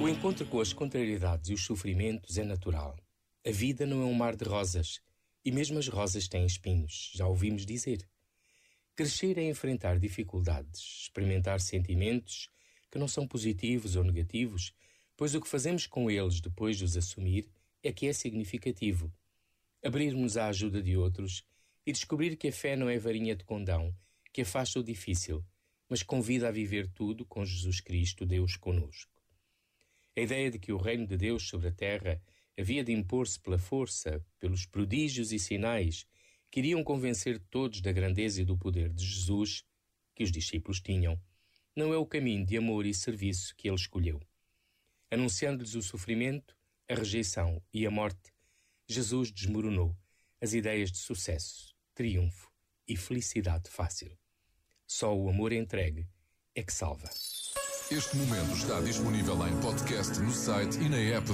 O encontro com as contrariedades e os sofrimentos é natural. A vida não é um mar de rosas, e mesmo as rosas têm espinhos, já ouvimos dizer. Crescer é enfrentar dificuldades, experimentar sentimentos que não são positivos ou negativos, pois o que fazemos com eles depois de os assumir é que é significativo. Abrirmos à ajuda de outros e descobrir que a fé não é varinha de condão, que afasta o difícil, mas convida a viver tudo com Jesus Cristo, Deus conosco. A ideia de que o reino de Deus sobre a terra havia de impor-se pela força, pelos prodígios e sinais que iriam convencer todos da grandeza e do poder de Jesus, que os discípulos tinham, não é o caminho de amor e serviço que ele escolheu. Anunciando-lhes o sofrimento, a rejeição e a morte, Jesus desmoronou as ideias de sucesso, triunfo e felicidade fácil. Só o amor entregue é que salva. Este momento está disponível em podcast no site e na app